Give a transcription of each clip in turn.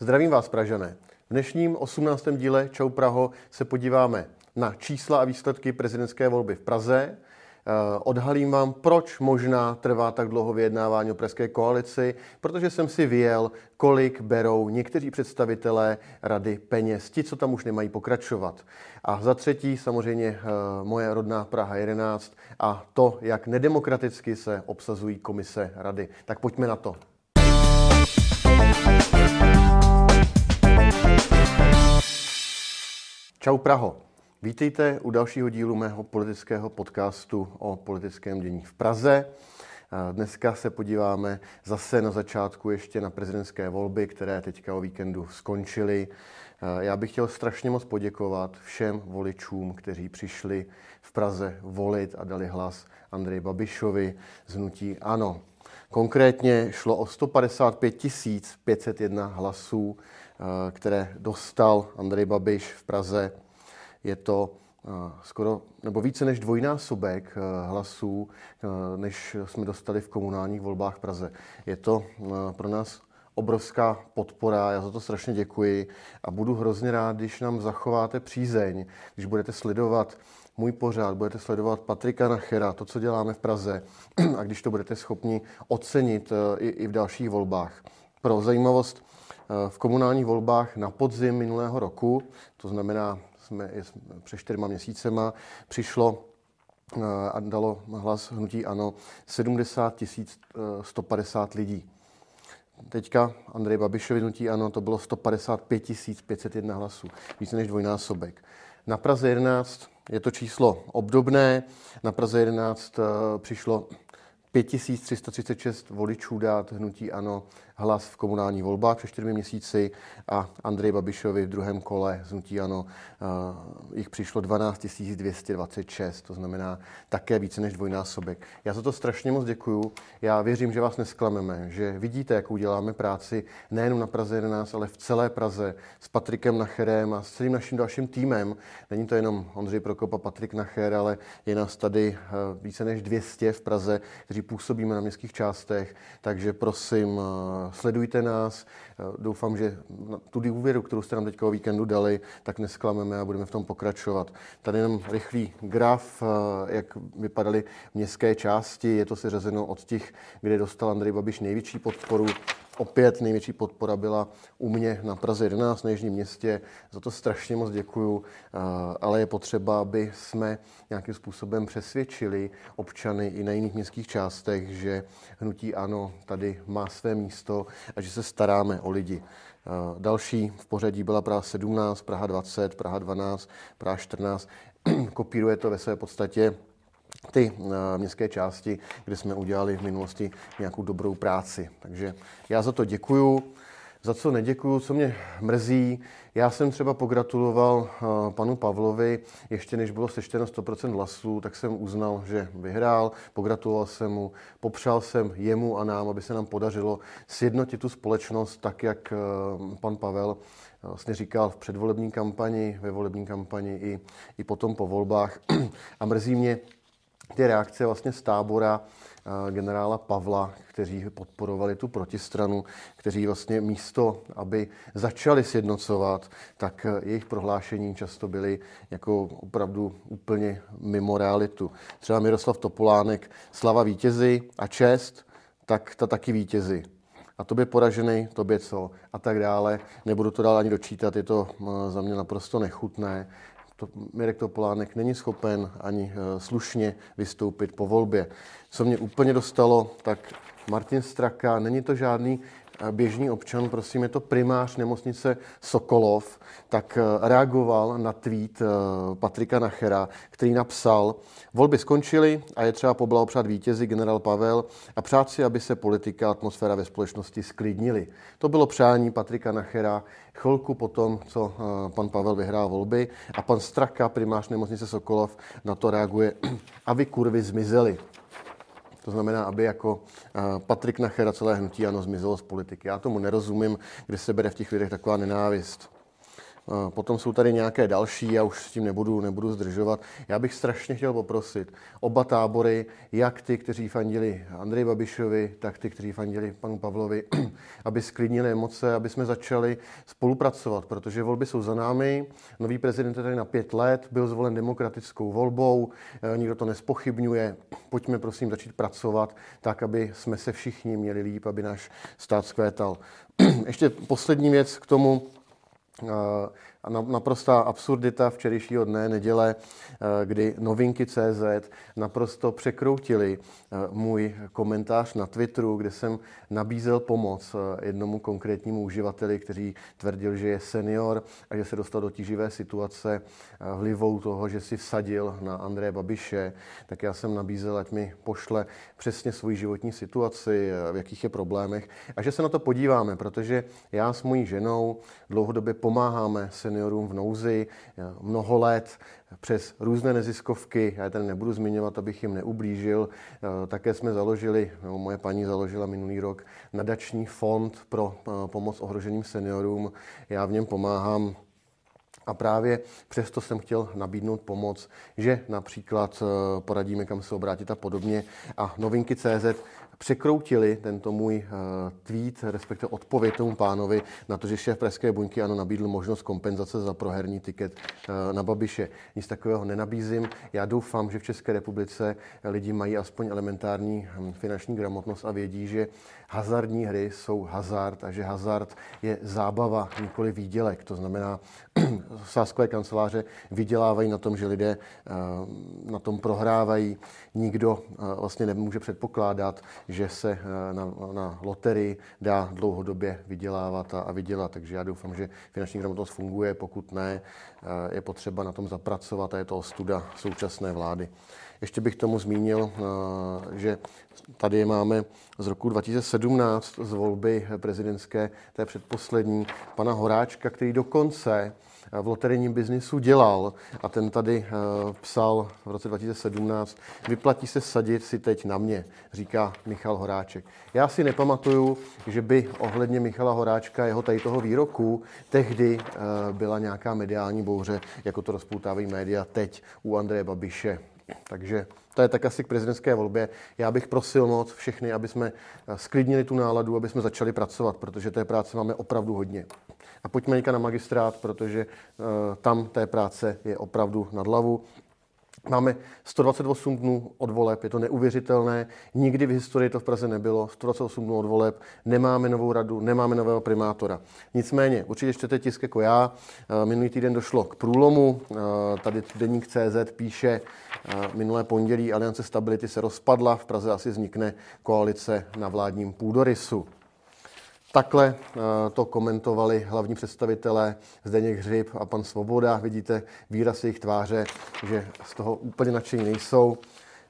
Zdravím vás, Pražané. V dnešním 18. díle Čau Praho se podíváme na čísla a výsledky prezidentské volby v Praze. Eh, odhalím vám, proč možná trvá tak dlouho vyjednávání o pražské koalici, protože jsem si vyjel, kolik berou někteří představitelé rady peněz, ti, co tam už nemají pokračovat. A za třetí samozřejmě eh, moje rodná Praha 11 a to, jak nedemokraticky se obsazují komise rady. Tak pojďme na to. Čau Praho. Vítejte u dalšího dílu mého politického podcastu o politickém dění v Praze. Dneska se podíváme zase na začátku ještě na prezidentské volby, které teďka o víkendu skončily. Já bych chtěl strašně moc poděkovat všem voličům, kteří přišli v Praze volit a dali hlas Andreji Babišovi z Hnutí Ano. Konkrétně šlo o 155 501 hlasů, které dostal Andrej Babiš v Praze je to eh, skoro nebo více než dvojnásobek eh, hlasů, eh, než jsme dostali v komunálních volbách v Praze. Je to pro nás obrovská podpora, já za to strašně děkuji a budu hrozně rád, když nám zachováte přízeň, když budete sledovat můj pořád, budete sledovat Patrika Nachera, to, co děláme v Praze a když to budete schopni ocenit i, i v dalších volbách. Pro zajímavost, v komunálních volbách na podzim minulého roku, to znamená jsme před čtyřma měsícema, přišlo eh, a dalo hlas hnutí ANO 70 150 lidí. Teďka Andrej Babišovi hnutí ANO to bylo 155 501 hlasů, více než dvojnásobek. Na Praze 11 je to číslo obdobné. Na Praze 11 eh, přišlo 5336 voličů dát hnutí ANO hlas v komunální volbách před čtyřmi měsíci a Andrej Babišovi v druhém kole z hnutí ANO uh, jich přišlo 12 226, to znamená také více než dvojnásobek. Já za to strašně moc děkuju. Já věřím, že vás nesklameme, že vidíte, jakou děláme práci nejen na Praze 11, ale v celé Praze s Patrikem Nacherem a s celým naším dalším týmem. Není to jenom Ondřej Prokop a Patrik Nacher, ale je nás tady uh, více než 200 v Praze, kteří působíme na městských částech, takže prosím, uh, sledujte nás. Doufám, že tu důvěru, kterou jste nám teďka o víkendu dali, tak nesklameme a budeme v tom pokračovat. Tady jenom rychlý graf, eh, jak vypadaly městské části. Je to seřazeno od těch, kde dostal Andrej Babiš největší podporu Opět největší podpora byla u mě na Praze 11 na Jižním městě. Za to strašně moc děkuju, eh, ale je potřeba, aby jsme nějakým způsobem přesvědčili občany i na jiných městských částech, že hnutí ano tady má své místo a že se staráme o lidi. Eh, další v pořadí byla Praha 17, Praha 20, Praha 12, Praha 14. Kopíruje to ve své podstatě ty eh, městské části, kde jsme udělali v minulosti nějakou dobrou práci. Takže já za to děkuju. Za co neděkuju, co mě mrzí, já jsem třeba pogratuloval eh, panu Pavlovi, ještě než bylo sečteno 100% hlasů, tak jsem uznal, že vyhrál, pogratuloval jsem mu, popřál jsem jemu a nám, aby se nám podařilo sjednotit tu společnost tak, jak eh, pan Pavel vlastně říkal v předvolební kampani, ve volební kampani i, i potom po volbách. A mrzí mě, ty reakce vlastně z tábora eh, generála Pavla, kteří podporovali tu protistranu, kteří vlastně místo, aby začali sjednocovat, tak eh, jejich prohlášení často byly jako opravdu úplně mimo realitu. Třeba Miroslav Topolánek, slava vítězi a čest, tak ta taky vítězi. A tobě poražený, tobě co? A tak dále. Nebudu to dál ani dočítat, je to eh, za mě naprosto nechutné to, Mirek Topolánek není schopen ani uh, slušně vystoupit po volbě. Co mě úplně dostalo, tak Martin Straka, není to žádný běžný občan, prosím, je to primář nemocnice Sokolov, tak eh, reagoval na tweet eh, Patrika Nachera, který napsal, volby skončily a je třeba poblahopřát vítězi generál Pavel a přát si, aby se politika a atmosféra ve společnosti sklidnily. To bylo přání Patrika Nachera chvilku potom, co eh, pan Pavel vyhrál volby a pan Straka, primář nemocnice Sokolov, na to reaguje a vy kurvy zmizeli. To znamená, aby jako eh, Patrik Nacher a celé hnutí ano zmizelo z politiky. Já tomu nerozumím, kde se bere v těch lidech taková nenávist. Potom jsou tady nějaké další, já už s tím nebudu, nebudu zdržovat. Já bych strašně chtěl poprosit oba tábory, jak ty, kteří fandili Andrej Babišovi, tak ty, kteří fandili panu Pavlovi, aby sklidnili emoce, aby jsme začali spolupracovat, protože volby jsou za námi. Nový prezident je tady na pět let, byl zvolen demokratickou volbou, eh, nikdo to nespochybňuje. Pojďme prosím začít pracovat tak, aby jsme se všichni měli líp, aby náš stát skvétal. Ještě poslední věc k tomu, Eh, a naprostá absurdita včerejšího dne, neděle, eh, kdy novinky CZ naprosto překroutili eh, můj komentář na Twitteru, kde jsem nabízel pomoc jednomu konkrétnímu uživateli, který tvrdil, že je senior a že se dostal do tíživé situace vlivou toho, že si vsadil na Andreje Babiše, tak já jsem nabízel, ať mi pošle přesně svoji životní situaci, v jakých je problémech. A že se na to podíváme, protože já s mojí ženou dlouhodobě pomáháme seniorům v nouzi mnoho let přes různé neziskovky. Já je tady nebudu zmiňovat, abych jim neublížil. Eh, také jsme založili, nebo moje paní založila minulý rok, nadační fond pro eh, pomoc ohroženým seniorům. Já v něm pomáhám a právě přesto jsem chtěl nabídnout pomoc, že například eh, poradíme, kam se obrátit a podobně. A novinky CZ překroutili tento můj uh, tweet, respektive odpověď tomu pánovi na to, že šéf Pražské buňky ano nabídl možnost kompenzace za proherní tiket uh, na Babiše. Nic takového nenabízím. Já doufám, že v České republice lidi mají aspoň elementární hm, finanční gramotnost a vědí, že hazardní hry jsou hazard a že hazard je zábava, nikoli výdělek. To znamená, sáskové kanceláře vydělávají na tom, že lidé na tom prohrávají. Nikdo vlastně nemůže předpokládat, že se eh, na, na loterii dá dlouhodobě vydělávat a, a vydělat. Takže já doufám, že finanční gramotnost funguje. Pokud ne, eh, je potřeba na tom zapracovat a je to ostuda současné vlády. Ještě bych tomu zmínil, eh, že tady máme z roku 2017 z volby prezidentské, té předposlední, pana Horáčka, který dokonce v loterijním biznisu dělal a ten tady eh, psal v roce 2017, vyplatí se sadit si teď na mě, říká Michal Horáček. Já si nepamatuju, že by ohledně Michala Horáčka, jeho tady toho výroku, tehdy eh, byla nějaká mediální bouře, jako to rozpoutávají média teď u Andreje Babiše. Takže to je tak asi k prezidentské volbě. Já bych prosil moc všechny, aby jsme eh, sklidnili tu náladu, aby jsme začali pracovat, protože té práce máme opravdu hodně. A pojďme někam na magistrát, protože uh, tam té práce je opravdu nad hlavu. Máme 128 dnů od voleb, je to neuvěřitelné. Nikdy v historii to v Praze nebylo. 128 dnů od voleb, nemáme novou radu, nemáme nového primátora. Nicméně, určitě čtete tisk jako já. Eh, minulý týden došlo k průlomu. Eh, tady deník CZ píše, minulé pondělí Aliance Stability se rozpadla, v Praze asi vznikne koalice na vládním půdorysu. Takhle eh, to komentovali hlavní představitelé Zdeněk Hřib a pan Svoboda. Vidíte výraz jejich tváře, že z toho úplně nadšení nejsou.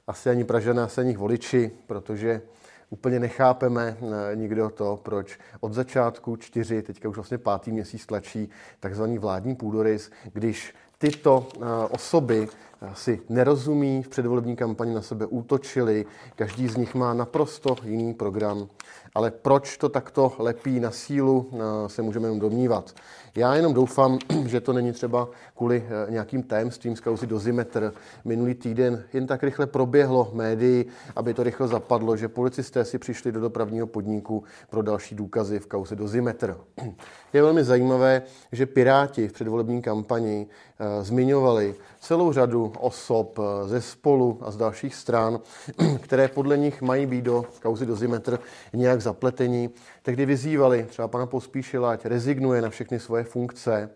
Asi ani Pražané, asi ani voliči, protože úplně nechápeme eh, nikdo to, proč od začátku čtyři, teďka už vlastně pátý měsíc tlačí takzvaný vládní půdorys, když tyto eh, osoby si nerozumí, v předvolební kampani na sebe útočili, každý z nich má naprosto jiný program. Ale proč to takto lepí na sílu, eh, se můžeme jenom domnívat. Já jenom doufám, že to není třeba kvůli eh, nějakým tajemstvím z kauzy dozimetr. Minulý týden jen tak rychle proběhlo médii, aby to rychle zapadlo, že policisté si přišli do dopravního podniku pro další důkazy v kauze dozimetr. Je velmi zajímavé, že Piráti v předvolební kampani eh, zmiňovali celou řadu osob ze spolu a z dalších stran, které podle nich mají být do kauzy dozimetr nějak zapletení. Tehdy vyzývali třeba pana Pospíšila, ať rezignuje na všechny svoje funkce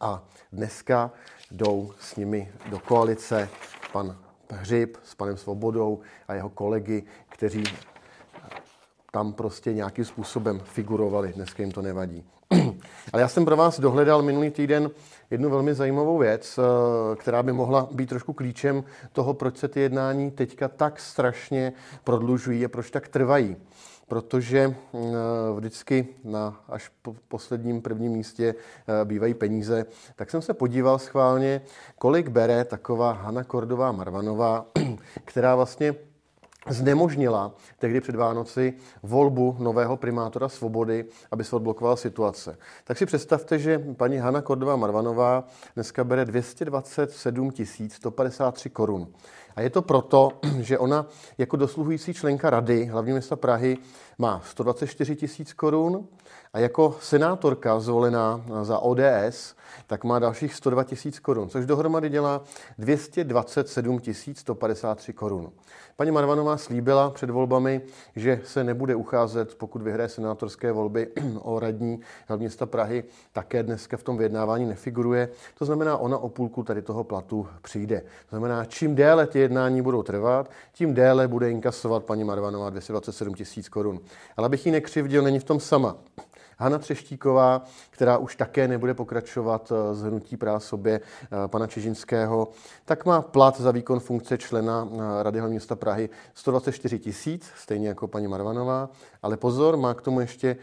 a dneska jdou s nimi do koalice pan Hřib s panem Svobodou a jeho kolegy, kteří tam prostě nějakým způsobem figurovali. Dneska jim to nevadí. Ale já jsem pro vás dohledal minulý týden jednu velmi zajímavou věc, eh, která by mohla být trošku klíčem toho, proč se ty jednání teďka tak strašně prodlužují a proč tak trvají. Protože eh, vždycky na až po posledním prvním místě eh, bývají peníze, tak jsem se podíval schválně, kolik bere taková Hanna Kordová Marvanová, která vlastně znemožnila tehdy před Vánoci volbu nového primátora Svobody, aby se odblokovala situace. Tak si představte, že paní Hanna Kordová Marvanová dneska bere 227 153 korun. A je to proto, že ona jako dosluhující členka rady hlavního města Prahy má 124 tisíc korun a jako senátorka zvolená za ODS tak má dalších 102 tisíc korun, což dohromady dělá 227 153 korun. Paní Marvanová slíbila před volbami, že se nebude ucházet, pokud vyhraje senátorské volby o radní města Prahy, také dneska v tom vyjednávání nefiguruje. To znamená, ona o půlku tady toho platu přijde. To znamená, čím déle ty jednání budou trvat, tím déle bude inkasovat paní Marvanová 227 tisíc korun. Ale abych ji nekřivdil, není v tom sama. Hana Třeštíková, která už také nebude pokračovat eh, z hnutí práv sobě eh, pana Čižinského, tak má plat za výkon funkce člena eh, Rady hlavního města Prahy 124 tisíc, stejně jako paní Marvanová, ale pozor, má k tomu ještě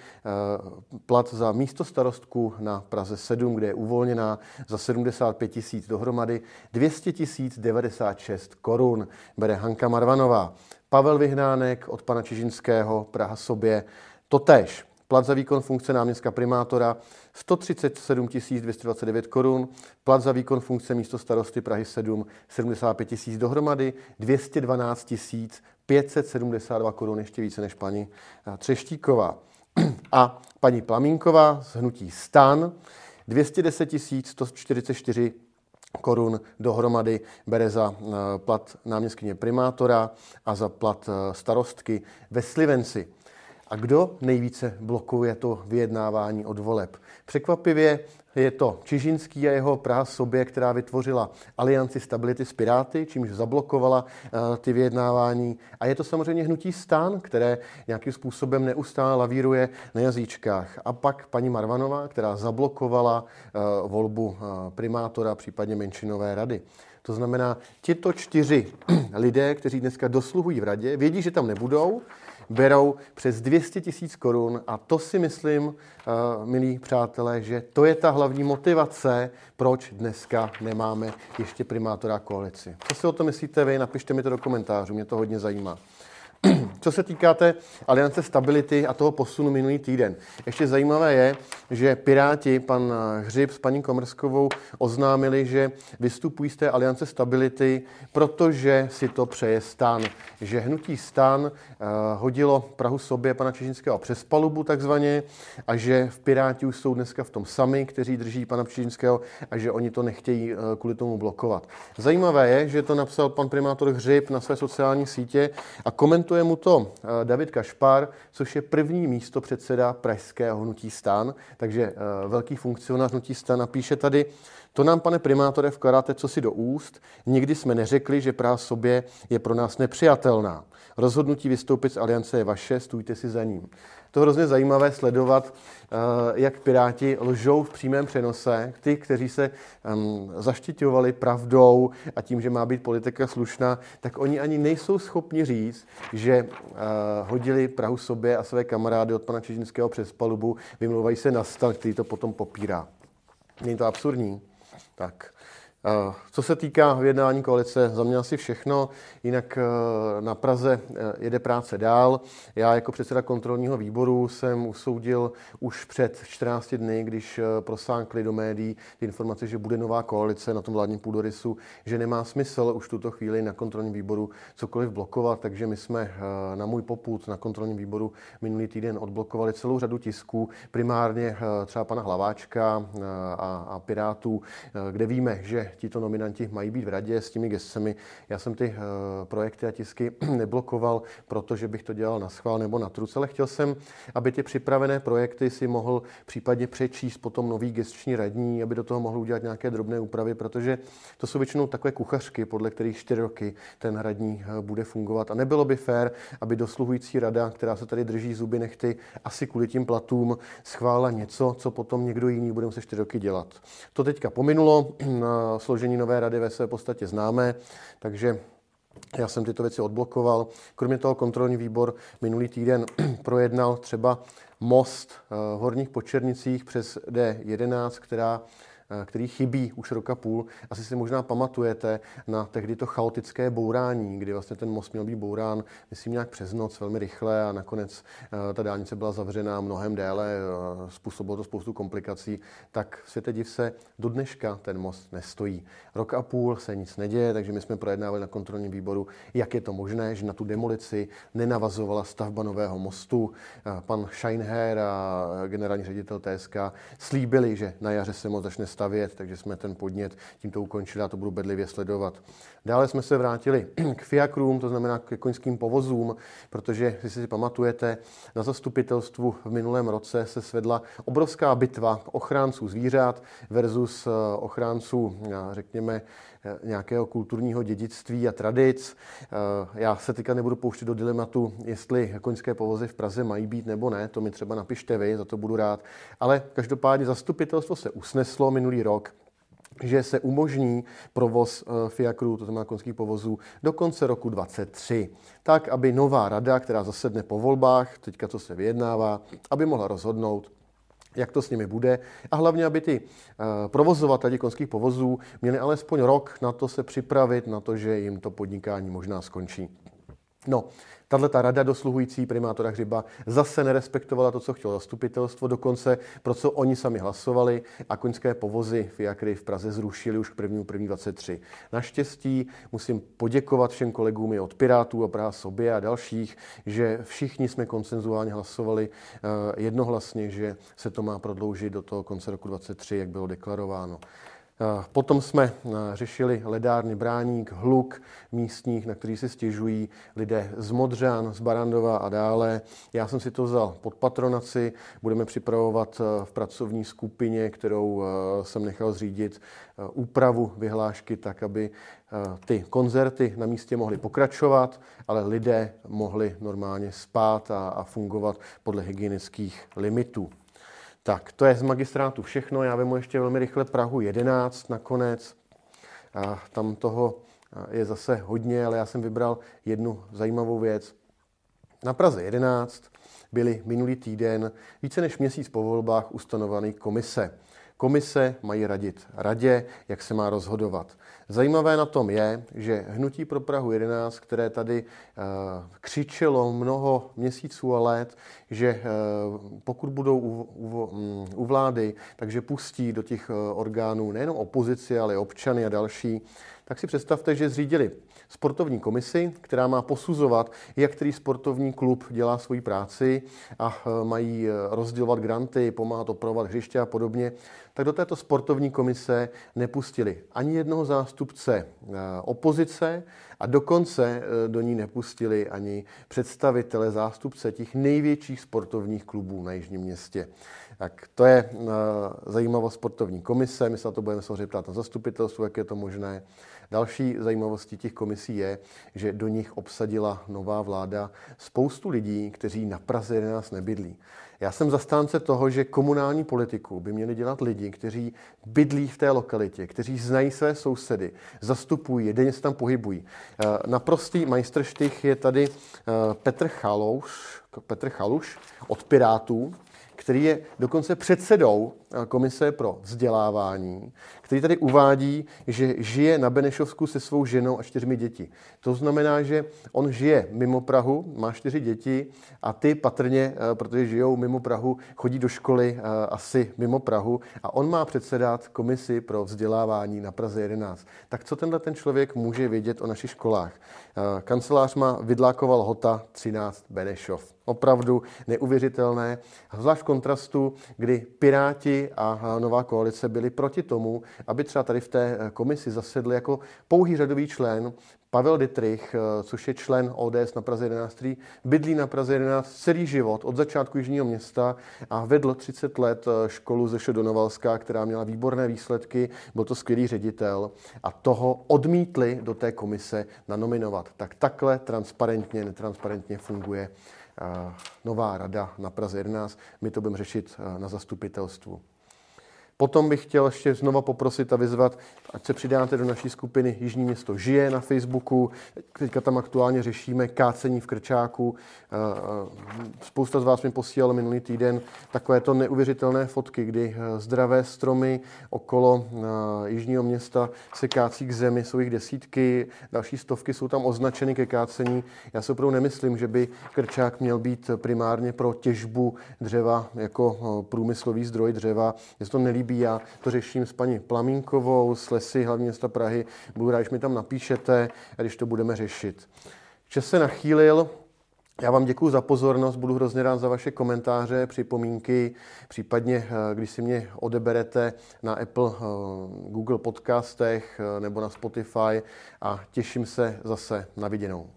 plat za místo starostku na Praze 7, kde je uvolněná za 75 tisíc dohromady 200 tisíc 96 korun bere Hanka Marvanová. Pavel Vyhnánek od pana Čižinského, Praha sobě, totéž. Plat za výkon funkce náměstka primátora 137 229 korun, plat za výkon funkce místo starosty Prahy 7 75 tisíc dohromady, 212 572 korun, ještě více než paní eh, Třeštíková. A paní Plamínková z hnutí STAN 210 144 korun dohromady bere za eh, plat náměstkyně primátora a za plat eh, starostky ve Slivenci. A kdo nejvíce blokuje to vyjednávání od voleb? Překvapivě je to Čižinský a jeho Praha sobě, která vytvořila alianci stability s Piráty, čímž zablokovala uh, ty vyjednávání. A je to samozřejmě hnutí stan, které nějakým způsobem neustále lavíruje na jazyčkách. A pak paní Marvanová, která zablokovala uh, volbu uh, primátora, případně menšinové rady. To znamená, tito čtyři lidé, kteří dneska dosluhují v radě, vědí, že tam nebudou, berou přes 200 tisíc korun a to si myslím, uh, milí přátelé, že to je ta hlavní motivace, proč dneska nemáme ještě primátora koalici. Co si o to myslíte vy? Napište mi to do komentářů, mě to hodně zajímá. Co se týká té aliance stability a toho posunu minulý týden, ještě zajímavé je, že Piráti, pan Hřib s paní Komrskovou oznámili, že vystupují z té aliance stability, protože si to přeje stan. Že hnutí stan uh, hodilo Prahu sobě pana Čežinského přes palubu takzvaně a že v Piráti už jsou dneska v tom sami, kteří drží pana Čežinského a že oni to nechtějí uh, kvůli tomu blokovat. Zajímavé je, že to napsal pan primátor Hřib na své sociální sítě a Komentuje mu to eh, David Kašpar, což je první místo předseda pražského hnutí stan, takže eh, velký funkcionář hnutí stan napíše tady, to nám, pane primátore, vkládáte co si do úst. Nikdy jsme neřekli, že Praha sobě je pro nás nepřijatelná. Rozhodnutí vystoupit z aliance je vaše, stůjte si za ním. To hrozně zajímavé sledovat, eh, jak Piráti lžou v přímém přenose. Ty, kteří se zaštiťovali pravdou a tím, že má být politika slušná, tak oni ani nejsou schopni říct, že eh, hodili Prahu sobě a své kamarády od pana Čežinského přes palubu, vymlouvají se na stan, který to potom popírá. Není to absurdní? Tak. Co se týká vyjednání koalice, za mě asi všechno. Jinak eh, na Praze eh, jede práce dál. Já jako předseda kontrolního výboru jsem usoudil už před 14 dny, když prosánkly do médií ty informace, že bude nová koalice na tom vládním půdorysu, že nemá smysl už tuto chvíli na kontrolním výboru cokoliv blokovat, takže my jsme na můj poput na kontrolním výboru minulý týden odblokovali celou řadu tisků, primárně třeba pana Hlaváčka a, a Pirátů, kde víme, že tito nominanti mají být v radě s těmi gestcemi. Já jsem ty uh, projekty a tisky neblokoval, protože bych to dělal na schvál nebo na truc, ale chtěl jsem, aby ty připravené projekty si mohl případně přečíst potom nový gestční radní, aby do toho mohl udělat nějaké drobné úpravy, protože to jsou většinou takové kuchařky, podle kterých čtyři roky ten radní uh, bude fungovat. A nebylo by fér, aby dosluhující rada, která se tady drží zuby nechty, asi kvůli tím platům schválila něco, co potom někdo jiný bude muset čtyři roky dělat. To teďka pominulo, složení nové rady ve své podstatě známé, takže já jsem tyto věci odblokoval. Kromě toho kontrolní výbor minulý týden projednal třeba most eh, v Horních Počernicích přes D11, která který chybí už roka půl. Asi si možná pamatujete na tehdy to chaotické bourání, kdy vlastně ten most měl být bourán, myslím, nějak přes noc, velmi rychle a nakonec ta dálnice byla zavřená mnohem déle, způsobilo to spoustu komplikací. Tak světe div se, do dneška ten most nestojí. Rok a půl se nic neděje, takže my jsme projednávali na kontrolním výboru, jak je to možné, že na tu demolici nenavazovala stavba nového mostu. Pan Scheinher a generální ředitel TSK slíbili, že na jaře se most začne stavět, takže jsme ten podnět tímto ukončili a to budu bedlivě sledovat. Dále jsme se vrátili k fiakrům, to znamená k koňským povozům, protože, jestli si pamatujete, na zastupitelstvu v minulém roce se svedla obrovská bitva ochránců zvířat versus eh, ochránců, eh, řekněme, nějakého kulturního dědictví a tradic. Já se teďka nebudu pouštět do dilematu, jestli koňské povozy v Praze mají být nebo ne, to mi třeba napište vy, za to budu rád. Ale každopádně zastupitelstvo se usneslo minulý rok, že se umožní provoz eh, fiakrů, to znamená konských povozů, do konce roku 2023. Tak, aby nová rada, která zasedne po volbách, teďka co se vyjednává, aby mohla rozhodnout, jak to s nimi bude a hlavně, aby ty eh, provozovateli konských povozů měli alespoň rok na to se připravit na to, že jim to podnikání možná skončí. No, Tahle ta rada dosluhující primátora Hřiba zase nerespektovala to, co chtělo zastupitelstvo, dokonce pro co oni sami hlasovali a koňské povozy Fiakry v Praze zrušili už k 1. 23. Naštěstí musím poděkovat všem kolegům i od Pirátů a Praha sobě a dalších, že všichni jsme konsenzuálně hlasovali eh, jednohlasně, že se to má prodloužit do toho konce roku 23, jak bylo deklarováno. Potom jsme řešili ledárny Bráník, hluk místních, na který si stěžují lidé z Modřan, z Barandova a dále. Já jsem si to vzal pod patronaci, budeme připravovat v pracovní skupině, kterou jsem nechal zřídit úpravu vyhlášky tak, aby ty koncerty na místě mohly pokračovat, ale lidé mohli normálně spát a, a fungovat podle hygienických limitů. Tak, to je z magistrátu všechno. Já vemu ještě velmi rychle Prahu 11 nakonec. A tam toho je zase hodně, ale já jsem vybral jednu zajímavou věc. Na Praze 11 byly minulý týden více než měsíc po volbách ustanoveny komise. Komise mají radit radě, jak se má rozhodovat. Zajímavé na tom je, že Hnutí pro Prahu 11, které tady uh, křičelo mnoho měsíců a let, že uh, pokud budou u, u, um, u vlády, takže pustí do těch uh, orgánů nejenom opozici, ale i občany a další, tak si představte, že zřídili sportovní komisi, která má posuzovat, jak který sportovní klub dělá svoji práci a mají rozdělovat granty, pomáhat opravovat hřiště a podobně, tak do této sportovní komise nepustili ani jednoho zástupce e, opozice a dokonce do ní nepustili ani představitele zástupce těch největších sportovních klubů na Jižním městě. Tak to je zajímavost sportovní komise, my se na to budeme samozřejmě ptát na zastupitelstvu, jak je to možné. Další zajímavostí těch komisí je, že do nich obsadila nová vláda spoustu lidí, kteří na Praze 11 nebydlí. Já jsem zastánce toho, že komunální politiku by měli dělat lidi, kteří bydlí v té lokalitě, kteří znají své sousedy, zastupují denně se tam pohybují. Eh, naprostý majstrštych je tady eh, Petr Chaluš, Petr Chaluš od Pirátů, který je dokonce předsedou eh, Komise pro vzdělávání, který tady uvádí, že žije na Benešovsku se svou ženou a čtyřmi děti. To znamená, že on žije mimo Prahu, má čtyři děti a ty patrně, eh, protože žijou mimo Prahu, chodí do školy eh, asi mimo Prahu a on má předsedat komisi pro vzdělávání na Praze 11. Tak co tenhle ten člověk může vědět o našich školách? Kancelář má Vidlákoval Hota 13 Benešov. Opravdu neuvěřitelné, zvlášť v kontrastu, kdy Piráti a Nová koalice byli proti tomu, aby třeba tady v té komisi zasedl jako pouhý řadový člen Pavel Dittrich, což je člen ODS na Praze 11, který bydlí na Praze 11 celý život od začátku Jižního města a vedl 30 let školu ze Šodonovalská, která měla výborné výsledky, byl to skvělý ředitel a toho odmítli do té komise nanominovat. Tak takhle transparentně, netransparentně funguje nová rada na Praze 11. My to budeme řešit na zastupitelstvu. Potom bych chtěl ještě znova poprosit a vyzvat, ať se přidáte do naší skupiny Jižní město žije na Facebooku. Teďka tam aktuálně řešíme kácení v Krčáku. Eh, eh, spousta z vás mi posílalo minulý týden takovéto neuvěřitelné fotky, kdy eh, zdravé stromy okolo Jižního města se kácí k zemi, jsou jich desítky, další stovky jsou tam označeny ke kácení. Já si opravdu nemyslím, že by Krčák měl být primárně pro těžbu dřeva jako průmyslový zdroj dřeva. Se to nelíbí, já to řeším s paní Plamínkovou, s lesy hlavně města Prahy. Budu rád, když mi tam napíšete, když to budeme řešit. Čas se nachýlil, já vám děkuji za pozornost, budu hrozně rád za vaše komentáře, připomínky, případně eh, když si mě odeberete na Apple, eh, Google podcastech eh, nebo na Spotify a těším se zase na viděnou.